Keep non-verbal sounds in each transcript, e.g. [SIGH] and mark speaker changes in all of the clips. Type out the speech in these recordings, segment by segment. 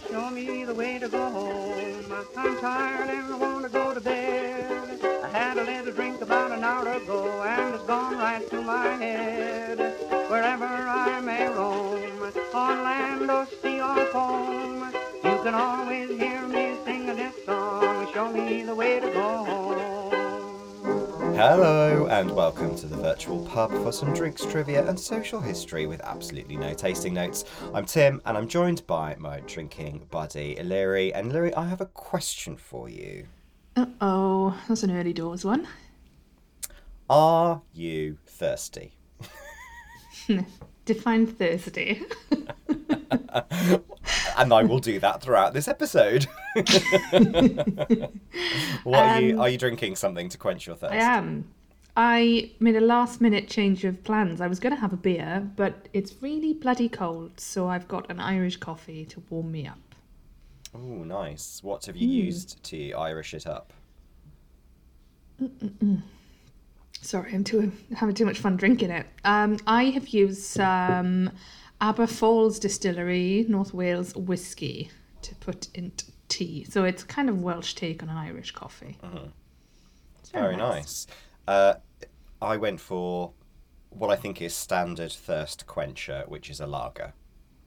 Speaker 1: Show me the way to go home. I'm tired and I want to go to bed. I had a little drink about an hour ago and it's gone right to my head. Wherever I may roam, on land or sea or foam, you can always hear me sing this song. Show me the way to go home.
Speaker 2: Hello, and welcome to the virtual pub for some drinks, trivia, and social history with absolutely no tasting notes. I'm Tim, and I'm joined by my drinking buddy, Eleri. And Eleri, I have a question for you.
Speaker 3: Uh oh, that's an early doors one.
Speaker 2: Are you thirsty? [LAUGHS]
Speaker 3: Define thirsty. [LAUGHS] [LAUGHS]
Speaker 2: and I will do that throughout this episode. [LAUGHS] what are you? Are you drinking something to quench your thirst?
Speaker 3: I am. I made a last minute change of plans. I was going to have a beer, but it's really bloody cold, so I've got an Irish coffee to warm me up.
Speaker 2: Oh, nice. What have you used to Irish it up?
Speaker 3: Sorry, I'm too having too much fun drinking it. Um, I have used some Aber Falls Distillery North Wales whiskey to put into tea. So it's kind of Welsh take on an Irish coffee. It's
Speaker 2: Very nice. Uh, I went for what I think is standard thirst quencher, which is a lager.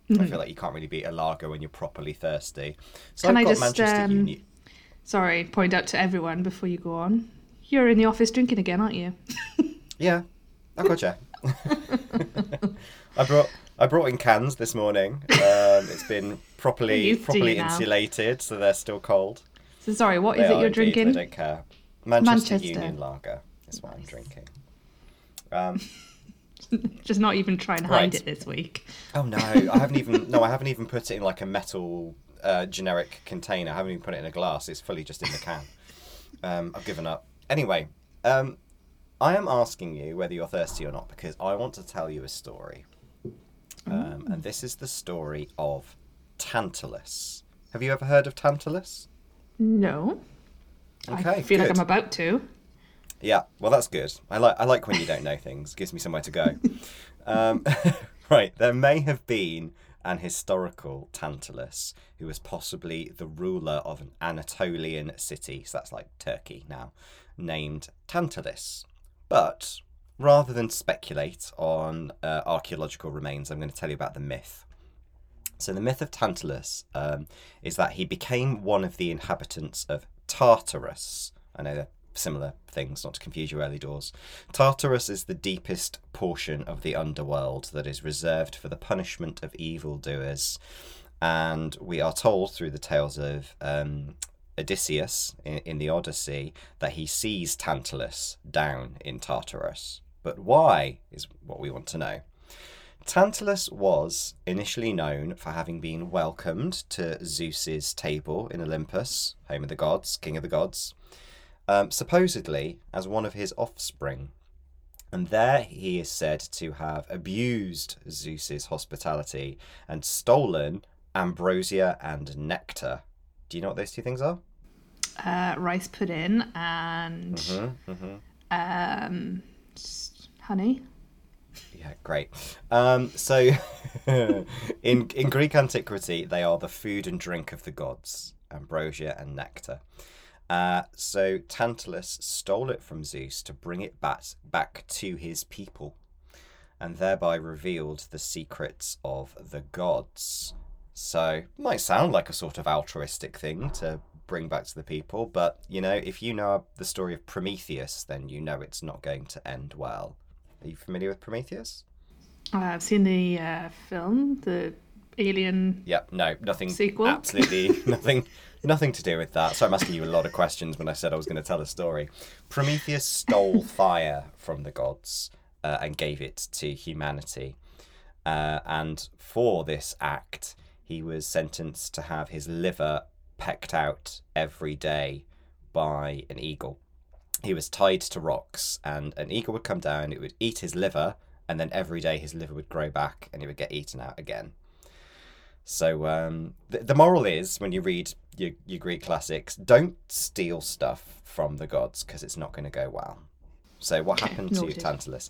Speaker 2: I feel like you can't really beat a lager when you're properly thirsty. So
Speaker 3: Can
Speaker 2: I've
Speaker 3: I just,
Speaker 2: Manchester
Speaker 3: um,
Speaker 2: Uni.
Speaker 3: Sorry, point out to everyone before you go on. You're in the office drinking again, aren't you?
Speaker 2: Yeah, I gotcha. [LAUGHS] [LAUGHS] I brought I brought in cans this morning. Um, it's been [LAUGHS] properly properly insulated, so they're still cold.
Speaker 3: So sorry, what is
Speaker 2: They
Speaker 3: it you're
Speaker 2: indeed,
Speaker 3: drinking?
Speaker 2: I don't care. Manchester,
Speaker 3: Manchester.
Speaker 2: Union Lager is what I'm drinking. Um, [LAUGHS]
Speaker 3: Just not even try and hide
Speaker 2: Right.
Speaker 3: it this week.
Speaker 2: Oh no, I [LAUGHS] haven't even no, I haven't even put it in like a metal uh, generic container. I haven't even put it in a glass. It's fully just in the can. Um, I've given up. Anyway, um, I am asking you whether you're thirsty or not because I want to tell you a story. Um, and this is the story of Tantalus. Have you ever heard of Tantalus?
Speaker 3: No.
Speaker 2: Okay,
Speaker 3: I feel like. I'm about to.
Speaker 2: Yeah, well, that's good. I like I like when you don't know things. Gives me somewhere to go. [LAUGHS] um, [LAUGHS] right, there may have been an historical Tantalus who was possibly the ruler of an Anatolian city, so that's like Turkey now, named Tantalus. But rather than speculate on uh, archaeological remains, I'm going to tell you about the myth. So the myth of Tantalus um, is that he became one of the inhabitants of Tartarus. I know they're similar things, not to confuse you early doors. Tartarus is the deepest portion of the underworld that is reserved for the punishment of evildoers. And we are told through the tales of um, Odysseus in, in the Odyssey that he sees Tantalus down in Tartarus. But why is what we want to know. Tantalus was initially known for having been welcomed to Zeus's table in Olympus, home of the gods, king of the gods, um, supposedly as one of his offspring. And there he is said to have abused Zeus's hospitality and stolen ambrosia and nectar. Do you know what those two things are?
Speaker 3: Uh, rice pudding and
Speaker 2: Mm-hmm.
Speaker 3: um, s- honey.
Speaker 2: Yeah, great. Um, so, [LAUGHS] in in Greek antiquity, they are the food and drink of the gods, ambrosia and nectar. Uh, so Tantalus stole it from Zeus to bring it back back to his people, and thereby revealed the secrets of the gods. So, might sound like a sort of altruistic thing to bring back to the people, but you know, if you know the story of Prometheus, then you know it's not going to end well. Are you familiar with Prometheus?
Speaker 3: Uh, I've seen the uh, film, the Alien.
Speaker 2: Yep, no, nothing.
Speaker 3: Sequel?
Speaker 2: Absolutely [LAUGHS] nothing. Nothing to do with that. So I'm asking you a lot of questions when I said I was going to tell a story. Prometheus stole [LAUGHS] fire from the gods uh, and gave it to humanity. Uh, and for this act, he was sentenced to have his liver pecked out every day by an eagle. He was tied to rocks, and an eagle would come down, it would eat his liver, and then every day his liver would grow back and he would get eaten out again. So um, the, the moral is when you read your, your Greek classics, don't steal stuff from the gods because it's not going to go well. So what [LAUGHS] happened to. Tantalus?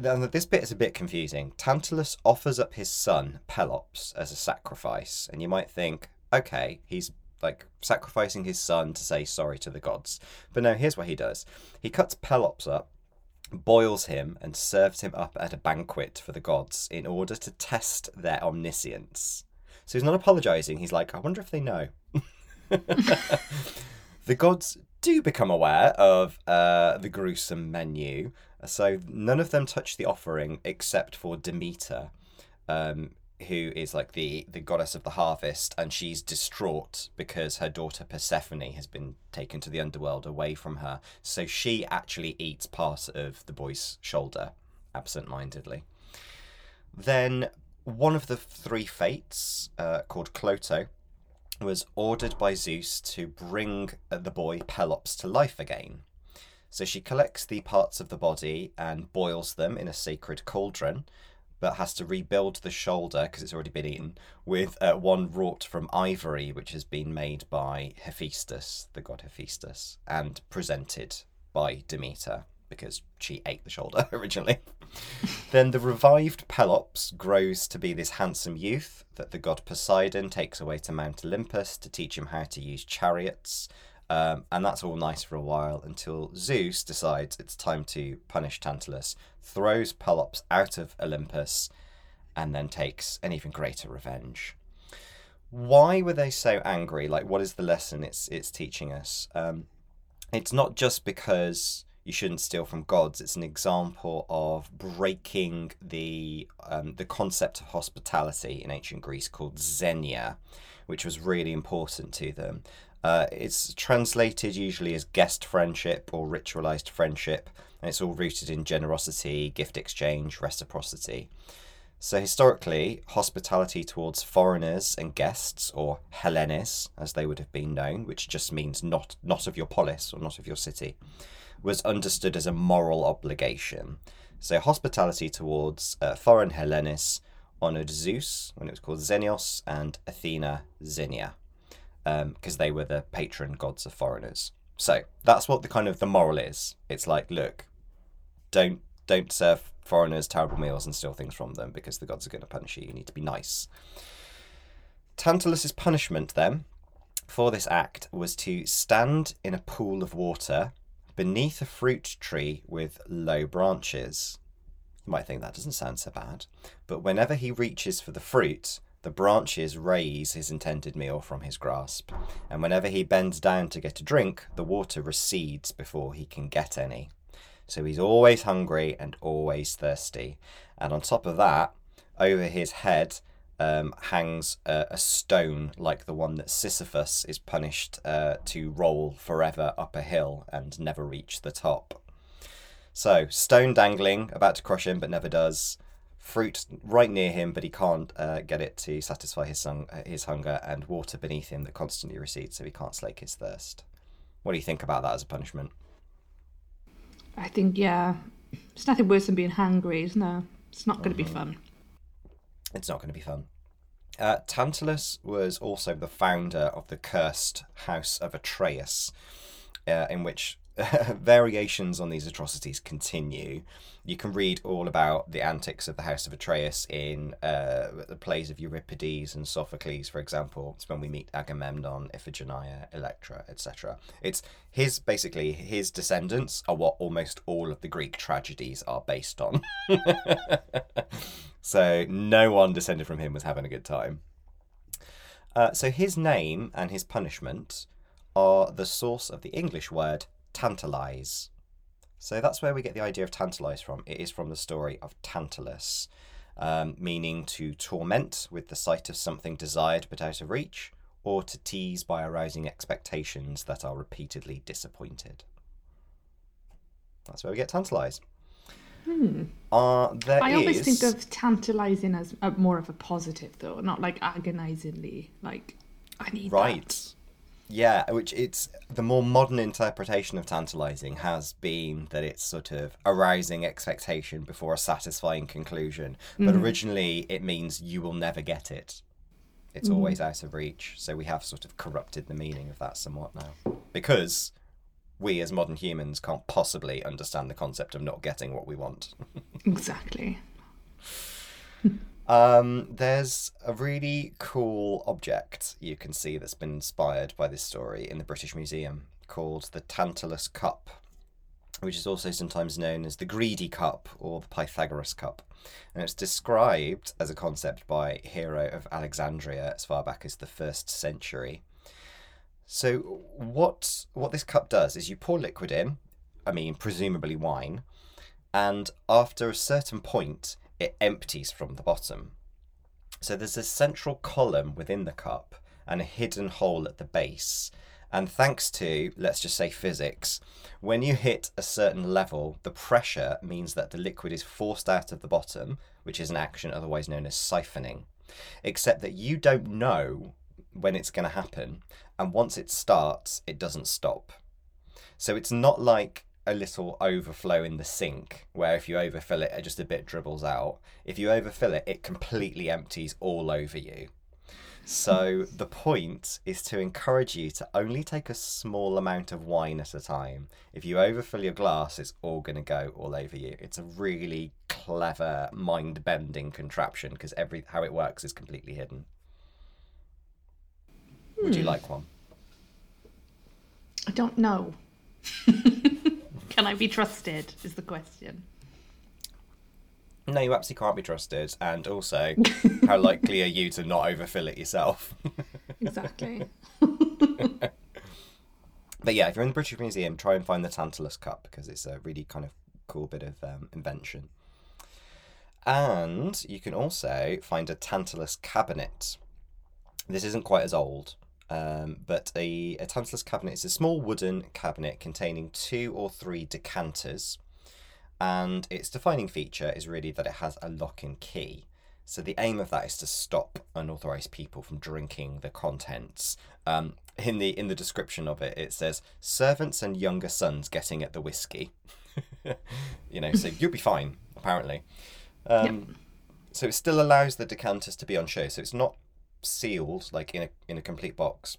Speaker 2: Now, this bit is a bit confusing. Tantalus offers up his son, Pelops, as a sacrifice. And you might think, okay, he's like sacrificing his son to say sorry to the gods. But no, here's what he does he cuts Pelops up, boils him, and serves him up at a banquet for the gods in order to test their omniscience. So he's not apologizing. He's like, I wonder if they know. [LAUGHS] the gods do become aware of uh, the gruesome menu, so none of them touch the offering except for Demeter, um, who is like the the goddess of the harvest, and she's distraught because her daughter Persephone has been taken to the underworld away from her. So she actually eats part of the boy's shoulder, absent-mindedly. Then one of the three fates, uh, called Clotho, was ordered by Zeus to bring uh, the boy Pelops to life again. So she collects the parts of the body and boils them in a sacred cauldron, but has to rebuild the shoulder because it's already been eaten with uh, one wrought from ivory, which has been made by Hephaestus, the god Hephaestus, and presented by Demeter because she ate the shoulder [LAUGHS] originally. [LAUGHS] then the revived Pelops grows to be this handsome youth that the god Poseidon takes away to Mount Olympus to teach him how to use chariots. Um, and that's all nice for a while until Zeus decides it's time to punish Tantalus, throws Pelops out of Olympus, and then takes an even greater revenge. Why were they so angry? Like, what is the lesson it's it's teaching us? Um, it's not just because you shouldn't steal from gods. It's an example of breaking the um, the concept of hospitality in ancient Greece called xenia, which was really important to them. Uh, it's translated usually as guest friendship or ritualized friendship, and it's all rooted in generosity, gift exchange, reciprocity. So, historically, hospitality towards foreigners and guests, or Hellenes, as they would have been known, which just means not, not of your polis or not of your city, was understood as a moral obligation. So, hospitality towards uh, foreign Hellenes honoured Zeus when it was called Xenios and Athena Xenia because um, they were the patron gods of foreigners. So that's what the kind of the moral is. It's like, look, don't don't serve foreigners terrible meals and steal things from them because the gods are going to punish you. You need to be nice. Tantalus's punishment then for this act was to stand in a pool of water beneath a fruit tree with low branches. You might think that doesn't sound so bad, but whenever he reaches for the fruit, the branches raise his intended meal from his grasp, and whenever he bends down to get a drink, the water recedes before he can get any. So he's always hungry and always thirsty. And on top of that, over his head um, hangs a, a, stone like the one that Sisyphus is punished uh, to roll forever up a hill and never reach the top. So, stone dangling, about to crush him but never does fruit right near him, but he can't uh, get it to satisfy his, sun- his hunger, and water beneath him that constantly recedes, so he can't slake his thirst. What do you think about that as a punishment?
Speaker 3: I think, yeah, it's nothing worse than being hungry, isn't it? It's not going to mm-hmm. be fun.
Speaker 2: It's not going to be fun. Uh, Tantalus was also the founder of the cursed house of Atreus, uh, in which [LAUGHS] variations on these atrocities continue. You can read all about the antics of the House of Atreus in uh, the plays of Euripides and Sophocles, for example. It's when we meet Agamemnon, Iphigenia, Electra, etc. It's his basically his descendants are what almost all of the Greek tragedies are based on. [LAUGHS] so no one descended from him was having a good time. Uh, so his name and his punishment are the source of the English word tantalize. So that's where we get the idea of tantalize from. It is from the story of Tantalus, um, meaning to torment with the sight of something desired but out of reach, or to tease by arousing expectations that are repeatedly disappointed. That's where we get tantalize.
Speaker 3: Hmm.
Speaker 2: Uh, there
Speaker 3: I always
Speaker 2: is...
Speaker 3: think of tantalizing as a, more of a positive, though, not like agonizingly. Like, I need
Speaker 2: right.
Speaker 3: That.
Speaker 2: Yeah, which it's the more modern interpretation of tantalizing has been that it's sort of arousing expectation before a satisfying conclusion. But mm-hmm. originally, it means you will never get it. It's mm-hmm. always out of reach. So we have sort of corrupted the meaning of that somewhat now. Because we as modern humans can't possibly understand the concept of not getting what we want. [LAUGHS]
Speaker 3: Exactly. [LAUGHS]
Speaker 2: Um, there's a really cool object you can see that's been inspired by this story in the British Museum called the Tantalus Cup, which is also sometimes known as the Greedy Cup or the Pythagoras Cup. And it's described as a concept by Hero of Alexandria as far back as the first century. So what what this cup does is you pour liquid in, I mean presumably wine, and after a certain point it empties from the bottom. So there's a central column within the cup and a hidden hole at the base. And thanks to, let's just say physics, when you hit a certain level, the pressure means that the liquid is forced out of the bottom, which is an action otherwise known as siphoning. Except that you don't know when it's going to happen, and once it starts, it doesn't stop. So it's not like a little overflow in the sink where if you overfill it, it just a bit dribbles out. If you overfill it, it completely empties all over you. So the point is to encourage you to only take a small amount of wine at a time. If you overfill your glass, it's all going to go all over you. It's a really clever, mind-bending contraption because every how it works is completely hidden. Would you hmm. like one?
Speaker 3: I don't know. [LAUGHS] Can I be trusted? Is the question.
Speaker 2: No, you absolutely can't be trusted. And also, [LAUGHS] how likely are you to not overfill it yourself? [LAUGHS]
Speaker 3: Exactly.
Speaker 2: but yeah, if you're in the British Museum, try and find the Tantalus Cup because it's a really kind of cool bit of um, invention. And you can also find a Tantalus cabinet. This isn't quite as old, um, but a, a Tantalus cabinet is a small wooden cabinet containing two or three decanters. And its defining feature is really that it has a lock and key. So the aim of that is to stop unauthorized people from drinking the contents. Um, in the in the description of it, it says servants and younger sons getting at the whiskey. [LAUGHS] you know, so you'll be fine apparently. Um, So it still allows the decanters to be on show. So it's not sealed like in a in a complete box.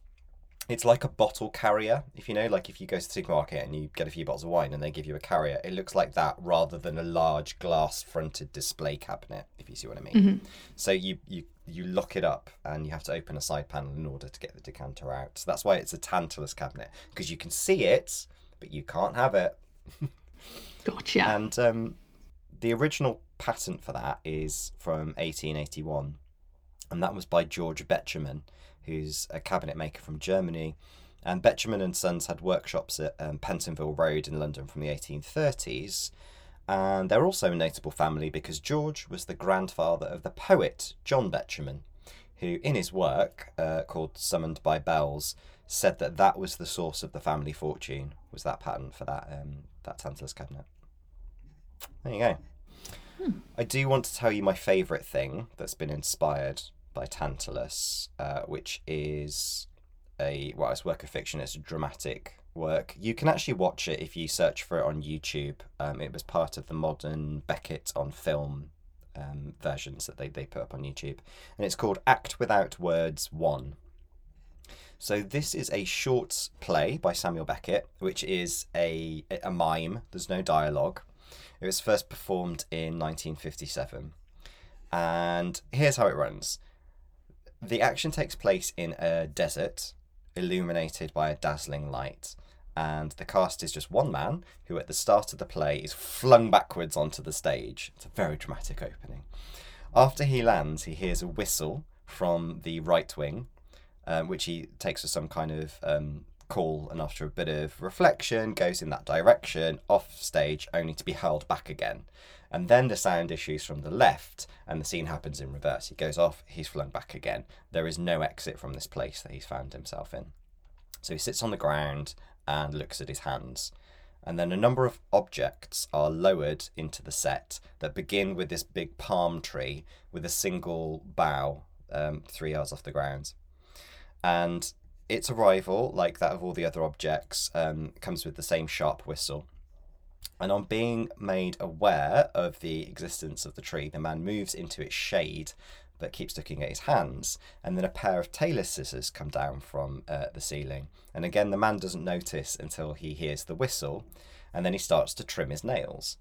Speaker 2: It's like a bottle carrier, if you know, like if you go to the supermarket and you get a few bottles of wine and they give you a carrier, it looks like that rather than a large glass fronted display cabinet, if you see what I mean. So you, you you lock it up and you have to open a side panel in order to get the decanter out. So that's why it's a Tantalus cabinet, because you can see it, but you can't have it. [LAUGHS]
Speaker 3: Gotcha.
Speaker 2: And um, the original patent for that is from 1881, and that was by George Betjeman, who's a cabinet maker from Germany. And Betjeman and Sons had workshops at um, Pentonville Road in London from the 1830s. And they're also a notable family because George was the grandfather of the poet John Betjeman, who, in his work uh, called Summoned by Bells, said that that was the source of the family fortune. Was that patent for that um, that Tantalus cabinet? There you go. I do want to tell you my favourite thing that's been inspired by Tantalus, uh, which is a well, it's work of fiction. It's a dramatic work. You can actually watch it if you search for it on YouTube. Um, it was part of the modern Beckett on film um, versions that they, they put up on YouTube, and it's called Act Without Words One. So this is a short play by Samuel Beckett, which is a a mime. There's no dialogue. It was first performed in 1957. And here's how it runs. The action takes place in a desert, illuminated by a dazzling light. And the cast is just one man who, at the start of the play, is flung backwards onto the stage. It's a very dramatic opening. After he lands, he hears a whistle from the right wing, um, which he takes as some kind of um, call, and after a bit of reflection, goes in that direction, off stage, only to be hurled back again. And then the sound issues from the left, and the scene happens in reverse. He goes off, he's flung back again. There is no exit from this place that he's found himself in. So he sits on the ground and looks at his hands. And then a number of objects are lowered into the set that begin with this big palm tree with a single bough um, three yards off the ground. And its arrival, like that of all the other objects, um, comes with the same sharp whistle. And on being made aware of the existence of the tree, the man moves into its shade but keeps looking at his hands. And then a pair of tailor scissors come down from uh, the ceiling. And again, the man doesn't notice until he hears the whistle, and then he starts to trim his nails.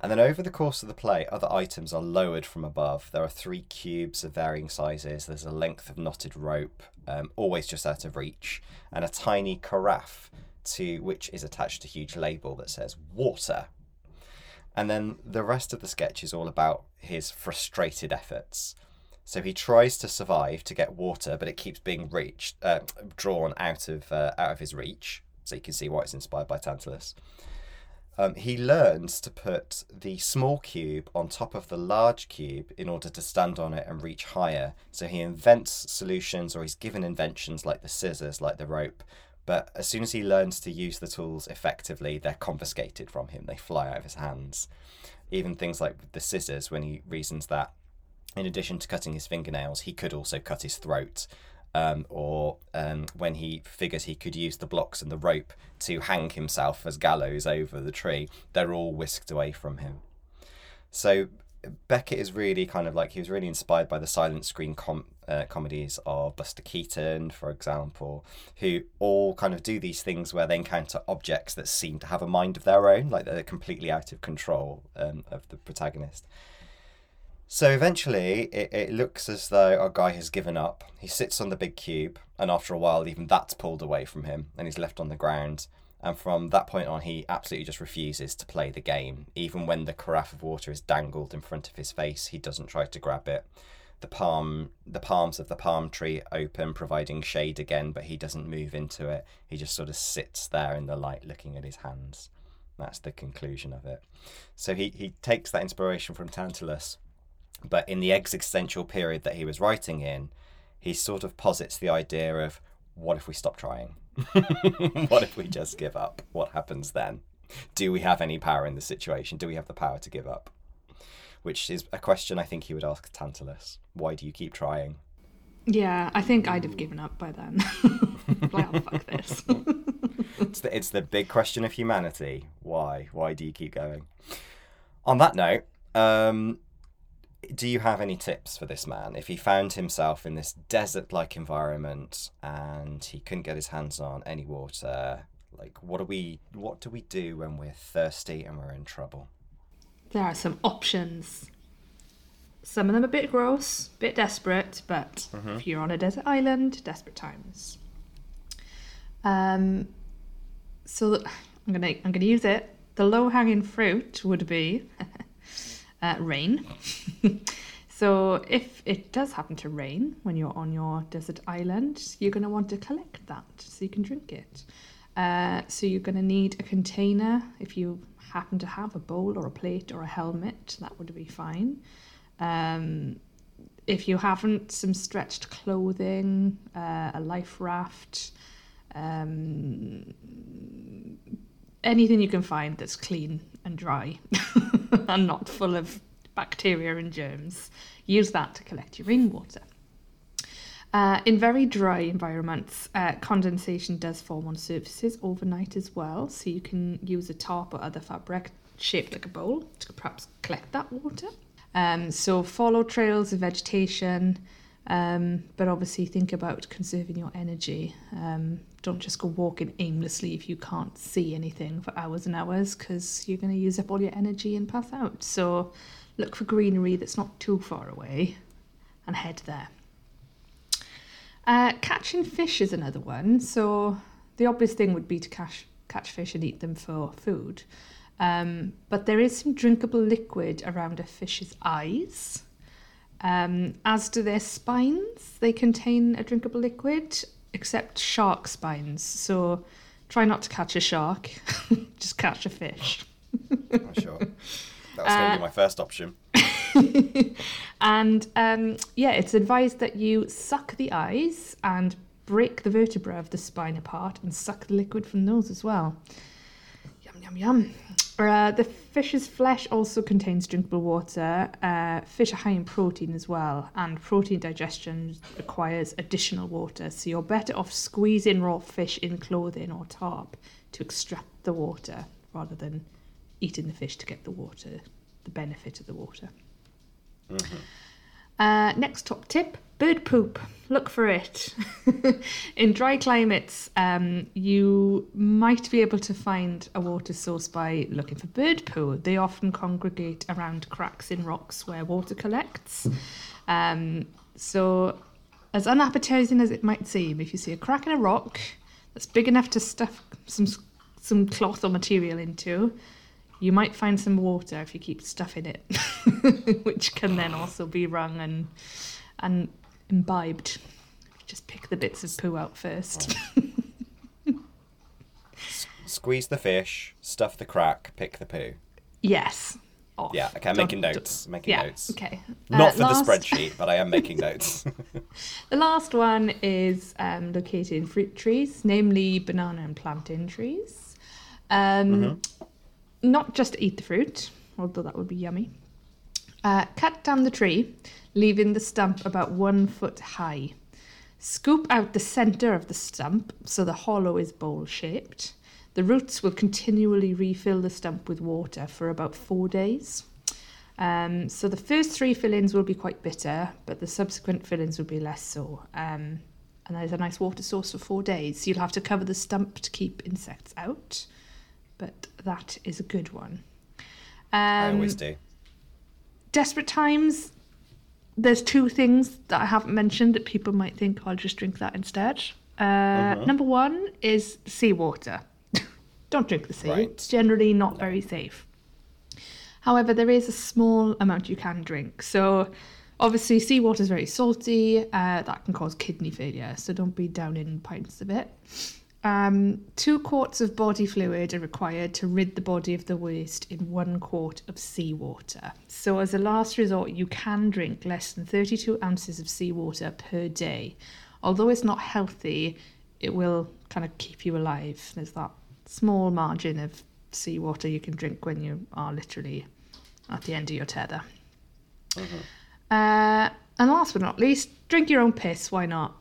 Speaker 2: And then over the course of the play, other items are lowered from above. There are three cubes of varying sizes. There's a length of knotted rope, um, always just out of reach, and a tiny carafe to which is attached a huge label that says water. And then the rest of the sketch is all about his frustrated efforts. So he tries to survive to get water, but it keeps being reached, uh, drawn out of uh, out of his reach. So you can see why it's inspired by Tantalus. Um, he learns to put the small cube on top of the large cube in order to stand on it and reach higher. So he invents solutions, or he's given inventions like the scissors, like the rope. But as soon as he learns to use the tools effectively, they're confiscated from him. They fly out of his hands. Even things like the scissors, when he reasons that in addition to cutting his fingernails, he could also cut his throat um, or um, when he figures he could use the blocks and the rope to hang himself as gallows over the tree, they're all whisked away from him. So Beckett is really kind of like he was really inspired by the silent screen com- uh, comedies of Buster Keaton, for example, who all kind of do these things where they encounter objects that seem to have a mind of their own, like they're completely out of control um, of the protagonist. So eventually, it, it looks as though our guy has given up. He sits on the big cube, and after a while, even that's pulled away from him, and he's left on the ground. And from that point on, he absolutely just refuses to play the game. Even when the carafe of water is dangled in front of his face, he doesn't try to grab it. The palm, the palms of the palm tree open, providing shade again, but he doesn't move into it. He just sort of sits there in the light, looking at his hands. That's the conclusion of it. So he, he takes that inspiration from Tantalus but in the existential period that he was writing in, he sort of posits the idea of what if we stop trying? [LAUGHS] what if we just give up? What happens then? Do we have any power in the situation? Do we have the power to give up? Which is a question I think he would ask Tantalus. Why do you keep trying?
Speaker 3: Yeah, I think I'd have given up by then. [LAUGHS] like, oh, fuck this. [LAUGHS]
Speaker 2: it's, the, it's the big question of humanity. Why? Why do you keep going? On that note, um, do you have any tips for this man if he found himself in this desert like environment and he couldn't get his hands on any water like what do we what do we do when we're thirsty and we're in trouble
Speaker 3: there are some options some of them a bit gross a bit desperate but mm-hmm. if you're on a desert island desperate times um so i'm gonna i'm gonna use it the low hanging fruit would be [LAUGHS] uh, rain. [LAUGHS] so if it does happen to rain when you're on your desert island, you're going to want to collect that so you can drink it. Uh, so you're going to need a container. If you happen to have a bowl or a plate or a helmet, that would be fine. Um, if you haven't, some stretched clothing, uh, a life raft, um, anything you can find that's clean and dry [LAUGHS] and not full of bacteria and germs. Use that to collect your rainwater. Uh, in very dry environments, uh, condensation does form on surfaces overnight as well, so you can use a tarp or other fabric shaped like a bowl to perhaps collect that water. Um, so follow trails of vegetation, um, but obviously think about conserving your energy. Um, don't just go walking aimlessly if you can't see anything for hours and hours because you're going to use up all your energy and pass out. So look for greenery that's not too far away and head there. Uh, catching fish is another one. So the obvious thing would be to catch catch fish and eat them for food. Um, but there is some drinkable liquid around a fish's eyes. Um, as do their spines, they contain a drinkable liquid, except shark spines. So try not to catch a shark, [LAUGHS] just catch a fish.
Speaker 2: oh, sure. That was going to be my first option. [LAUGHS]
Speaker 3: and um, yeah, it's advised that you suck the eyes and break the vertebra of the spine apart and suck the liquid from those as well. Yum, yum, yum. Uh, the fish's flesh also contains drinkable water. Uh, fish are high in protein as well, and protein digestion requires additional water. So you're better off squeezing raw fish in clothing or tarp to extract the water rather than eating the fish to get the water, the benefit of the water. Mm-hmm. Uh, next top tip bird poop. Look for it. [LAUGHS] In dry climates, um, you might be able to find a water source by looking for bird poo. They often congregate around cracks in rocks where water collects. Um, so, as unappetizing as it might seem, if you see a crack in a rock that's big enough to stuff some some cloth or material into, you might find some water if you keep stuffing it, [LAUGHS] which can then also be wrung and and imbibed. Just pick the bits of poo out first. [LAUGHS]
Speaker 2: Squeeze the fish, stuff the crack, pick the poo.
Speaker 3: yes. Off.
Speaker 2: Yeah, okay, I'm
Speaker 3: Don't-
Speaker 2: making
Speaker 3: don't-
Speaker 2: notes. Making
Speaker 3: Yeah.
Speaker 2: notes.
Speaker 3: Okay.
Speaker 2: Not
Speaker 3: Uh,
Speaker 2: for
Speaker 3: last-
Speaker 2: the spreadsheet, but I am making [LAUGHS] notes.
Speaker 3: The last one is um, located in fruit trees, namely banana and plantain trees. Um, Not just eat the fruit, although that would be yummy. Uh, cut down the tree, leaving the stump about one foot high. Scoop out the centre of the stump so the hollow is bowl shaped. The roots will continually refill the stump with water for about four days. Um, so the first three fillings will be quite bitter, but the subsequent fillings will be less so. Um, and there's a nice water source for four days. You'll have to cover the stump to keep insects out, but that is a good one.
Speaker 2: I
Speaker 3: Um,
Speaker 2: always do.
Speaker 3: desperate times, there's two things that I haven't mentioned that people might think I'll just drink that instead. Uh, Number one is seawater. [LAUGHS] Don't drink the sea.
Speaker 2: Right.
Speaker 3: It's generally not very safe. However, there is a small amount you can drink. So, obviously, seawater is very salty. Uh, that can cause kidney failure. So, don't be down in pints of it. Um, two quarts of body fluid are required to rid the body of the waste in one quart of seawater. So, as a last resort, you can drink less than 32 ounces of seawater per day. Although it's not healthy, it will kind of keep you alive. There's that small margin of seawater you can drink when you are literally at the end of your tether. Uh, and last but not least, drink your own piss. Why not?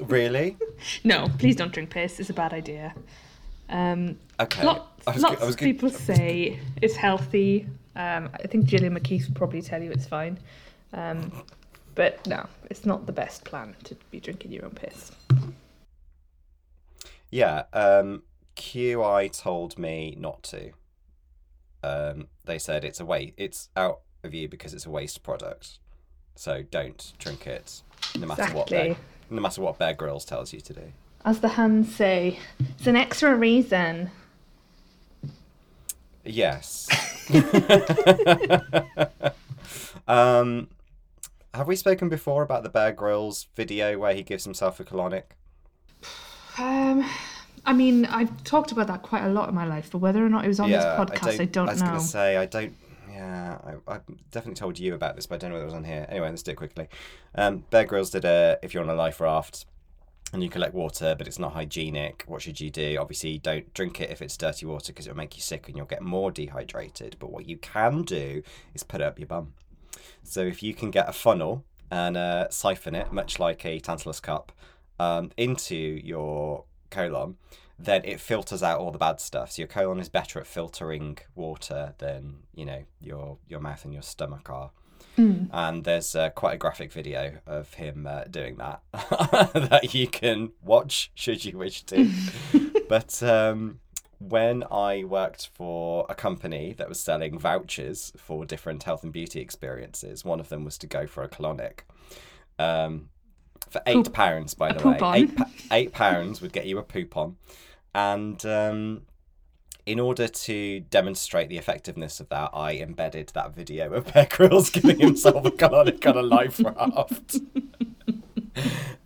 Speaker 2: Really? [LAUGHS]
Speaker 3: No, please don't drink piss. It's a bad idea. Um,
Speaker 2: Okay.
Speaker 3: lots
Speaker 2: I was,
Speaker 3: lots
Speaker 2: go- I was
Speaker 3: of people say it's healthy. Um, I think Gillian McKeith would probably tell you it's fine. Um, but no, it's not the best plan to be drinking your own piss.
Speaker 2: Yeah, um, QI told me not to. Um, they said it's a waste. It's out of you because it's a waste product. So don't drink it, no matter what. Bear,
Speaker 3: Exactly.
Speaker 2: No matter what Bear Grylls tells you to do.
Speaker 3: As the hands say, it's an extra reason.
Speaker 2: Yes. [LAUGHS] [LAUGHS] um, have we spoken before about the Bear Grylls video where he gives himself a colonic?
Speaker 3: Um, I mean, I've talked about that quite a lot in my life, but whether or not it was on this podcast, I don't,
Speaker 2: I was
Speaker 3: know.
Speaker 2: going to say I don't. Yeah, I, I definitely told you about this, but I don't know whether it was on here. Anyway, let's do it quickly. Um, Bear Grylls did a if you're on a life raft and you collect water, but it's not hygienic. What should you do? Obviously, don't drink it if it's dirty water because it'll make you sick and you'll get more dehydrated. But what you can do is put it up your bum. So if you can get a funnel and uh, siphon it, much like a Tantalus cup, um, into your colon, then it filters out all the bad stuff. So your colon is better at filtering water than you know your your mouth and your stomach are. And there's uh, quite a graphic video of him uh, doing that [LAUGHS] that you can watch should you wish to. [LAUGHS] but um, when I worked for a company that was selling vouchers for different health and beauty experiences, one of them was to go for a colonic. Um, for eight pounds, by the way, eight eight pounds would get you a poupon, and um, in order to demonstrate the effectiveness of that, I embedded that video of Bear Grylls [LAUGHS] giving himself a on a life raft,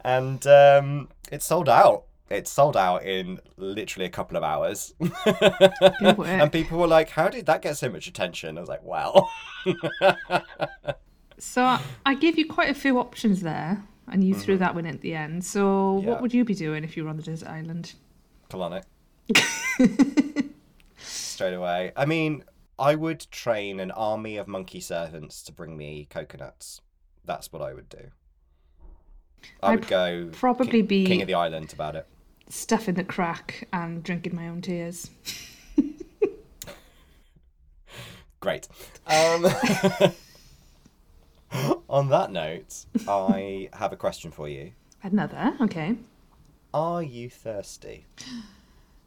Speaker 2: and um, it sold out. It sold out in literally a couple of hours. And people were like, How did that get so much attention? I was like, Well, [LAUGHS]
Speaker 3: So I gave you quite a few options there, and you threw that one at the end. So
Speaker 2: Mm-hmm. Yeah.
Speaker 3: what would you be doing if you were on the desert island?
Speaker 2: Colonic. [LAUGHS] Straight away. I mean, I would train an army of monkey servants to bring me coconuts. That's what I would do. I
Speaker 3: I'd
Speaker 2: would go
Speaker 3: probably
Speaker 2: king,
Speaker 3: be-
Speaker 2: king of the island about it.
Speaker 3: Stuffing the crack and drinking my own tears. [LAUGHS]
Speaker 2: Great. Um, [LAUGHS] On that note, I have a question for you.
Speaker 3: Another, okay.
Speaker 2: Are you thirsty?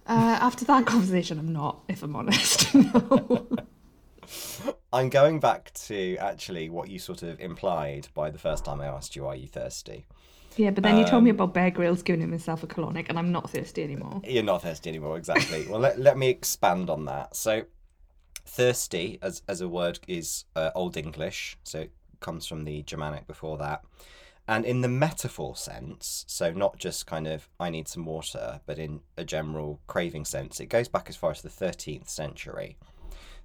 Speaker 3: Uh, after that conversation, I'm not, if I'm honest. [LAUGHS] no.
Speaker 2: I'm going back to actually what you sort of implied by the first time I asked you, "Are you thirsty?"
Speaker 3: Yeah, but then you told me about Bear Grylls giving himself a colonic, and I'm not thirsty anymore.
Speaker 2: You're not thirsty anymore, exactly. well, let, let me expand on that. So, thirsty as as a word is uh, Old English, so it comes from the Germanic before that. And in the metaphor sense, so not just kind of I need some water, but in a general craving sense, it goes back as far as the 13th century.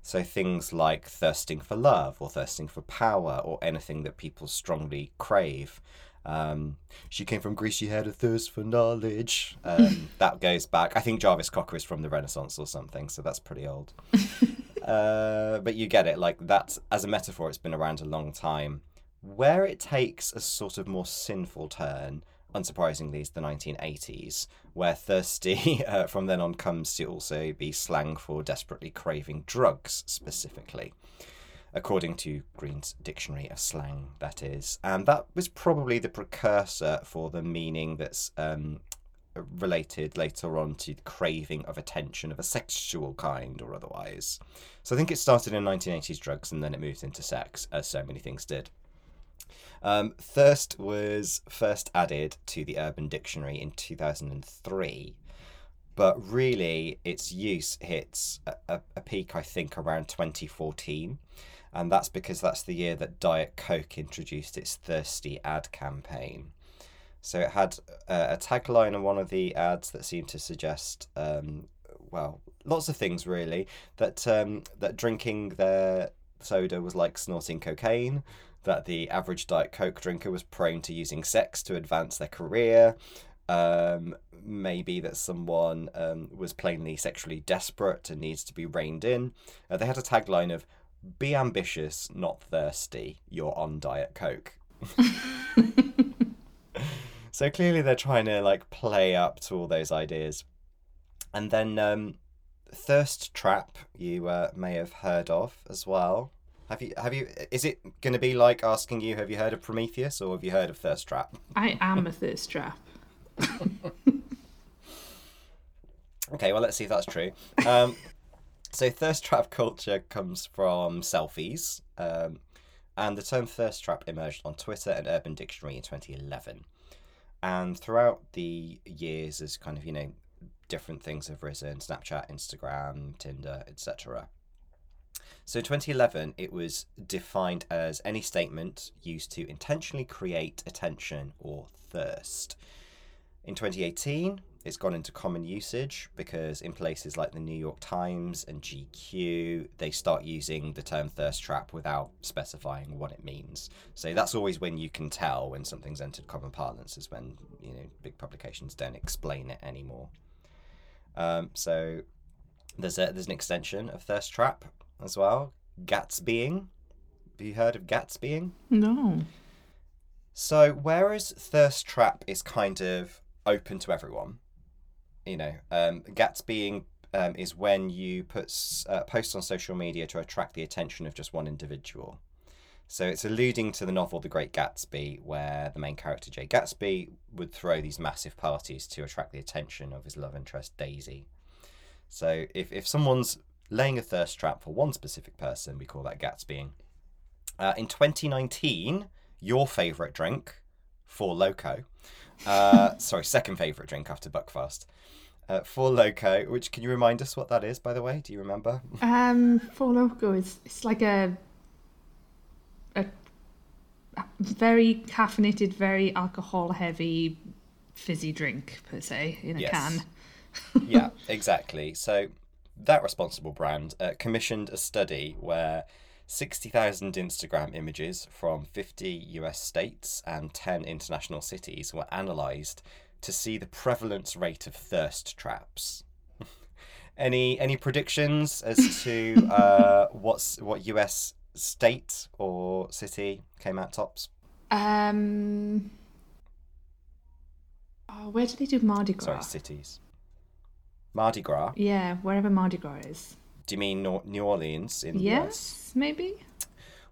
Speaker 2: So things like thirsting for love or thirsting for power or anything that people strongly crave. Um, she came from Greece, she had a thirst for knowledge. Um, [LAUGHS] that goes back. I think Jarvis Cocker is from the Renaissance or something, so that's pretty old. [LAUGHS] uh, but you get it. Like, that's, as a metaphor, it's been around a long time. Where it takes a sort of more sinful turn, unsurprisingly, is the 1980s, where thirsty [LAUGHS] uh, from then on comes to also be slang for desperately craving drugs, specifically according to Green's Dictionary of Slang, that is. And that was probably the precursor for the meaning that's um, related later on to the craving of attention of a sexual kind or otherwise. So I think it started in 1980s drugs and then it moved into sex, as so many things did. Um, thirst was first added to the Urban Dictionary in 2003 but really its use hits a, a, a, peak i think around 2014 and that's because that's the year that Diet Coke introduced its Thirsty ad campaign. So it had uh, a tagline on one of the ads that seemed to suggest, um, well, lots of things really. That um, that drinking their soda was like snorting cocaine. That the average Diet Coke drinker was prone to using sex to advance their career. Um, maybe that someone um, was plainly sexually desperate and needs to be reined in. Uh, they had a tagline of be ambitious, not thirsty. You're on Diet Coke. [LAUGHS] so clearly they're trying to like play up to all those ideas. And then um, Thirst Trap, you uh, may have heard of as well. Have you? Have you? Is it going to be like asking you, have you heard of Prometheus or have you heard of Thirst Trap?
Speaker 3: I am a thirst trap. [LAUGHS]
Speaker 2: okay, well let's see if that's true. Um, [LAUGHS] so thirst trap culture comes from selfies, um, and the term thirst trap emerged on Twitter and Urban Dictionary in 2011. And throughout the years, as kind of you know, different things have risen: Snapchat, Instagram, Tinder, etc. So in 2011, it was defined as any statement used to intentionally create attention or thirst. In 2018, it's gone into common usage because in places like the New York Times and GQ, they start using the term thirst trap without specifying what it means. So that's always when you can tell when something's entered common parlance is when you know big publications don't explain it anymore. Um, so there's a, there's an extension of thirst trap as well. Gatsbying. Have you heard of Gatsbying?
Speaker 3: No.
Speaker 2: So whereas thirst trap is kind of open to everyone you know, um, Gatsbying um, is when you put uh, post on social media to attract the attention of just one individual. So it's alluding to the novel The Great Gatsby, where the main character Jay Gatsby would throw these massive parties to attract the attention of his love interest Daisy. So if, if someone's laying a thirst trap for one specific person, we call that Gatsbying. Uh, in 2019, your favourite drink, Four Loko, uh, [LAUGHS] sorry, second favourite drink after Buckfast, uh, Four Loko, which can you remind us what that is, by the way? Do you remember?
Speaker 3: Um, Four Loko is it's like a a, a very caffeinated, very alcohol heavy, fizzy drink per se in a
Speaker 2: Yes.
Speaker 3: can. [LAUGHS]
Speaker 2: yeah, exactly. So that responsible brand uh, commissioned a study where 60,000 Instagram images from 50 US states and 10 international cities were analysed to see the prevalence rate of thirst traps. [LAUGHS] any any predictions as to [LAUGHS] uh, what's what US state or city came out tops?
Speaker 3: Um, oh, where do they do Mardi Gras?
Speaker 2: Sorry, cities. Mardi Gras.
Speaker 3: Yeah, wherever Mardi Gras is.
Speaker 2: Do you mean New Orleans in the US?
Speaker 3: Yes, maybe.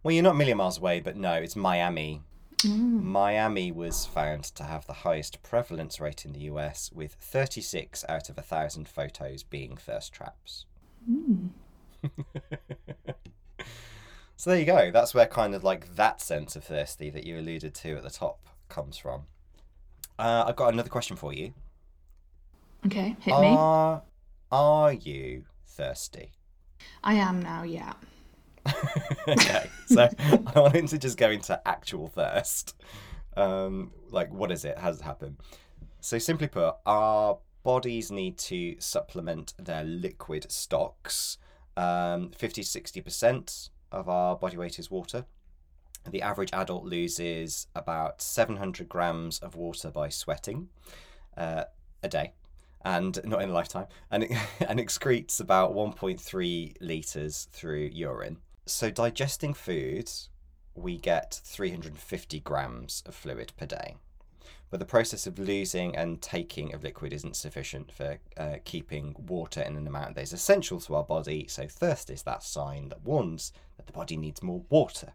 Speaker 2: Well, you're not a million miles away, but no, it's Miami. Miami was found to have the highest prevalence rate in the US, with 36 out of a thousand photos being thirst traps. [LAUGHS] so there you go. That's where kind of like that sense of thirsty that you alluded to at the top comes from. Uh, I've got another question for you.
Speaker 3: Okay, hit me.
Speaker 2: Are are you thirsty?
Speaker 3: I am now, yeah. [LAUGHS]
Speaker 2: okay, so I wanted to just go into actual thirst. Um, like, what is it? How does it happen? So, simply put, our bodies need to supplement their liquid stocks. Um, 50 60% of our body weight is water. The average adult loses about 700 grams of water by sweating uh, a day and not in a lifetime, and, [LAUGHS] and excretes about 1.3 litres through urine. So, digesting foods, we get 350 grams of fluid per day. But the process of losing and taking of liquid isn't sufficient for uh, keeping water in an amount that is essential to our body. So, thirst is that sign that warns that the body needs more water.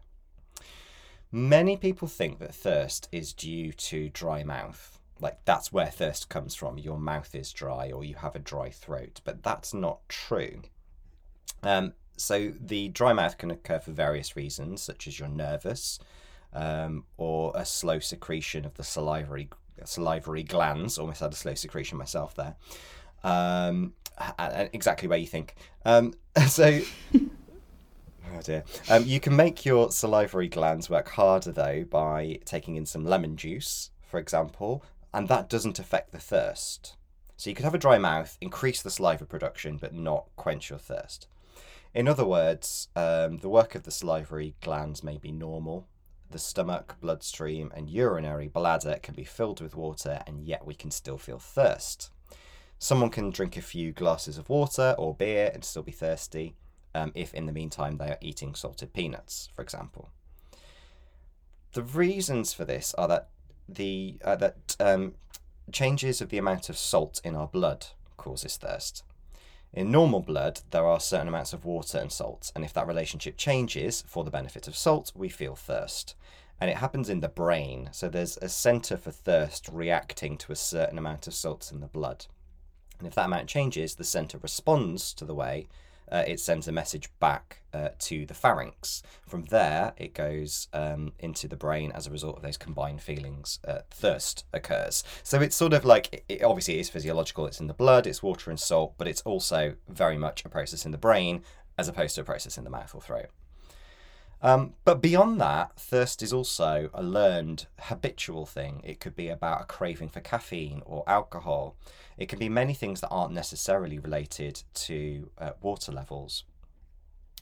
Speaker 2: Many people think that thirst is due to dry mouth. Like, that's where thirst comes from. Your mouth is dry or you have a dry throat. But that's not true. Um, so, the dry mouth can occur for various reasons, such as you're nervous um, or a slow secretion of the salivary salivary glands. Almost had a slow secretion myself there. Um, exactly where you think. Um, [LAUGHS] so. [LAUGHS] Oh dear. Um, you can make your salivary glands work harder though by taking in some lemon juice, for example, and that doesn't affect the thirst. So you could have a dry mouth, increase the saliva production, but not quench your thirst. In other words, um, the work of the salivary glands may be normal. The stomach, bloodstream, and urinary bladder can be filled with water, and yet we can still feel thirst. Someone can drink a few glasses of water or beer and still be thirsty, um, if in the meantime they are eating salted peanuts, for example. The reasons for this are that the uh, that um, changes of the amount of salt in our blood causes thirst. In normal blood, there are certain amounts of water and salt, and if that relationship changes for the benefit of salt, we feel thirst. And it happens in the brain, so there's a center for thirst reacting to a certain amount of salts in the blood. And if that amount changes, the center responds to the way uh, it sends a message back uh, to the pharynx. From there, it goes um, into the brain as a result of those combined feelings. Uh, thirst occurs. So it's sort of like, it, obviously, it is physiological, it's in the blood, it's water and salt, but it's also very much a process in the brain as opposed to a process in the mouth or throat. Um, but beyond that, thirst is also a learned habitual thing. It could be about a craving for caffeine or alcohol. It can be many things that aren't necessarily related to uh, water levels.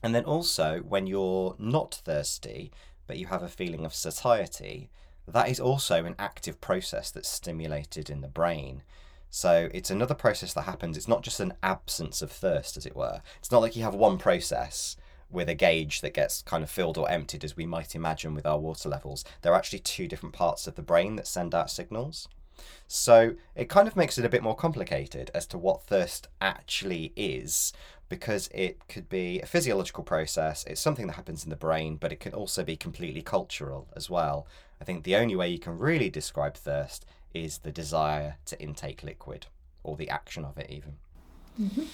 Speaker 2: And then also, when you're not thirsty, but you have a feeling of satiety, that is also an active process that's stimulated in the brain. So it's another process that happens. It's not just an absence of thirst, as it were. It's not like you have one process with a gauge that gets kind of filled or emptied as we might imagine with our water levels. There are actually two different parts of the brain that send out signals. So it kind of makes it a bit more complicated as to what thirst actually is because it could be a physiological process, it's something that happens in the brain, but it can also be completely cultural as well. I think the only way you can really describe thirst is the desire to intake liquid or the action of it, even. Mm-hmm.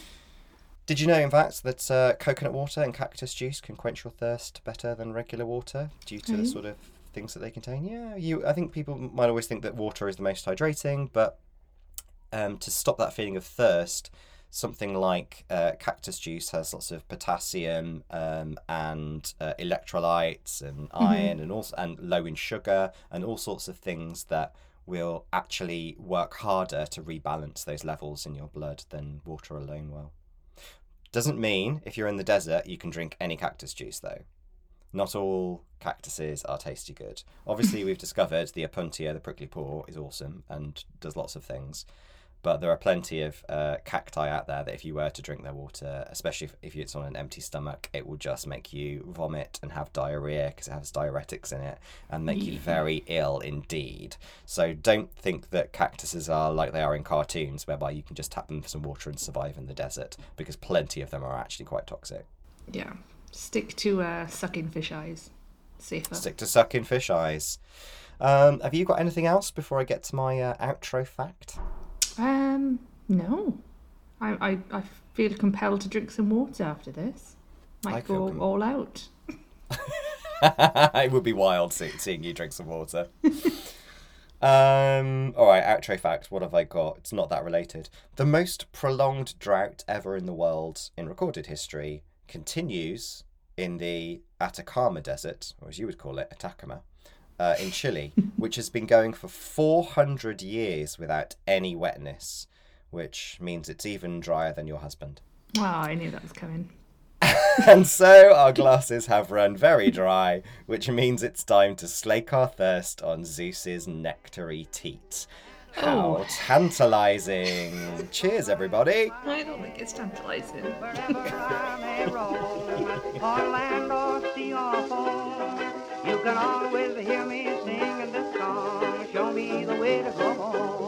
Speaker 2: Did you know, in fact, that uh, coconut water and cactus juice can quench your thirst better than regular water due to the sort of things that they contain? Yeah, you. I think people might always think that water is the most hydrating, but um, to stop that feeling of thirst, something like uh, cactus juice has lots of potassium um, and uh, electrolytes and iron and also and low in sugar and all sorts of things that will actually work harder to rebalance those levels in your blood than water alone will. Doesn't mean if you're in the desert you can drink any cactus juice though. Not all cactuses are tasty good. Obviously, we've discovered the Opuntia, the prickly paw, is awesome and does lots of things. But there are plenty of uh, cacti out there that if you were to drink their water, especially if, if it's on an empty stomach, it will just make you vomit and have diarrhea because it has diuretics in it and make you very ill indeed. So don't think that cactuses are like they are in cartoons, whereby you can just tap them for some water and survive in the desert, because plenty of them are actually quite toxic.
Speaker 3: Yeah. Stick to uh, sucking fish eyes. safer.
Speaker 2: Stick to sucking fish eyes. Um, have you got anything else before I get to my uh, outro fact?
Speaker 3: Um, no. I, I, I feel compelled to drink some water after this. Might
Speaker 2: I
Speaker 3: go
Speaker 2: com-
Speaker 3: all out. [LAUGHS]
Speaker 2: it would be wild see- seeing you drink some water. um, all right, outro fact. What have I got? It's not that related. The most prolonged drought ever in the world in recorded history continues in the Atacama Desert, or as you would call it, Atacama, uh, in Chile, [LAUGHS] which has been going for 400 years without any wetness, which means it's even drier than your husband.
Speaker 3: Wow, I knew that was coming. [LAUGHS]
Speaker 2: And so our glasses have run very dry, which means it's time to slake our thirst on Zeus's nectary teat. How
Speaker 3: Oh.
Speaker 2: tantalizing! Cheers, everybody!
Speaker 3: I don't think it's tantalising.
Speaker 1: You can always hear me singing this song. Show me the way to go home.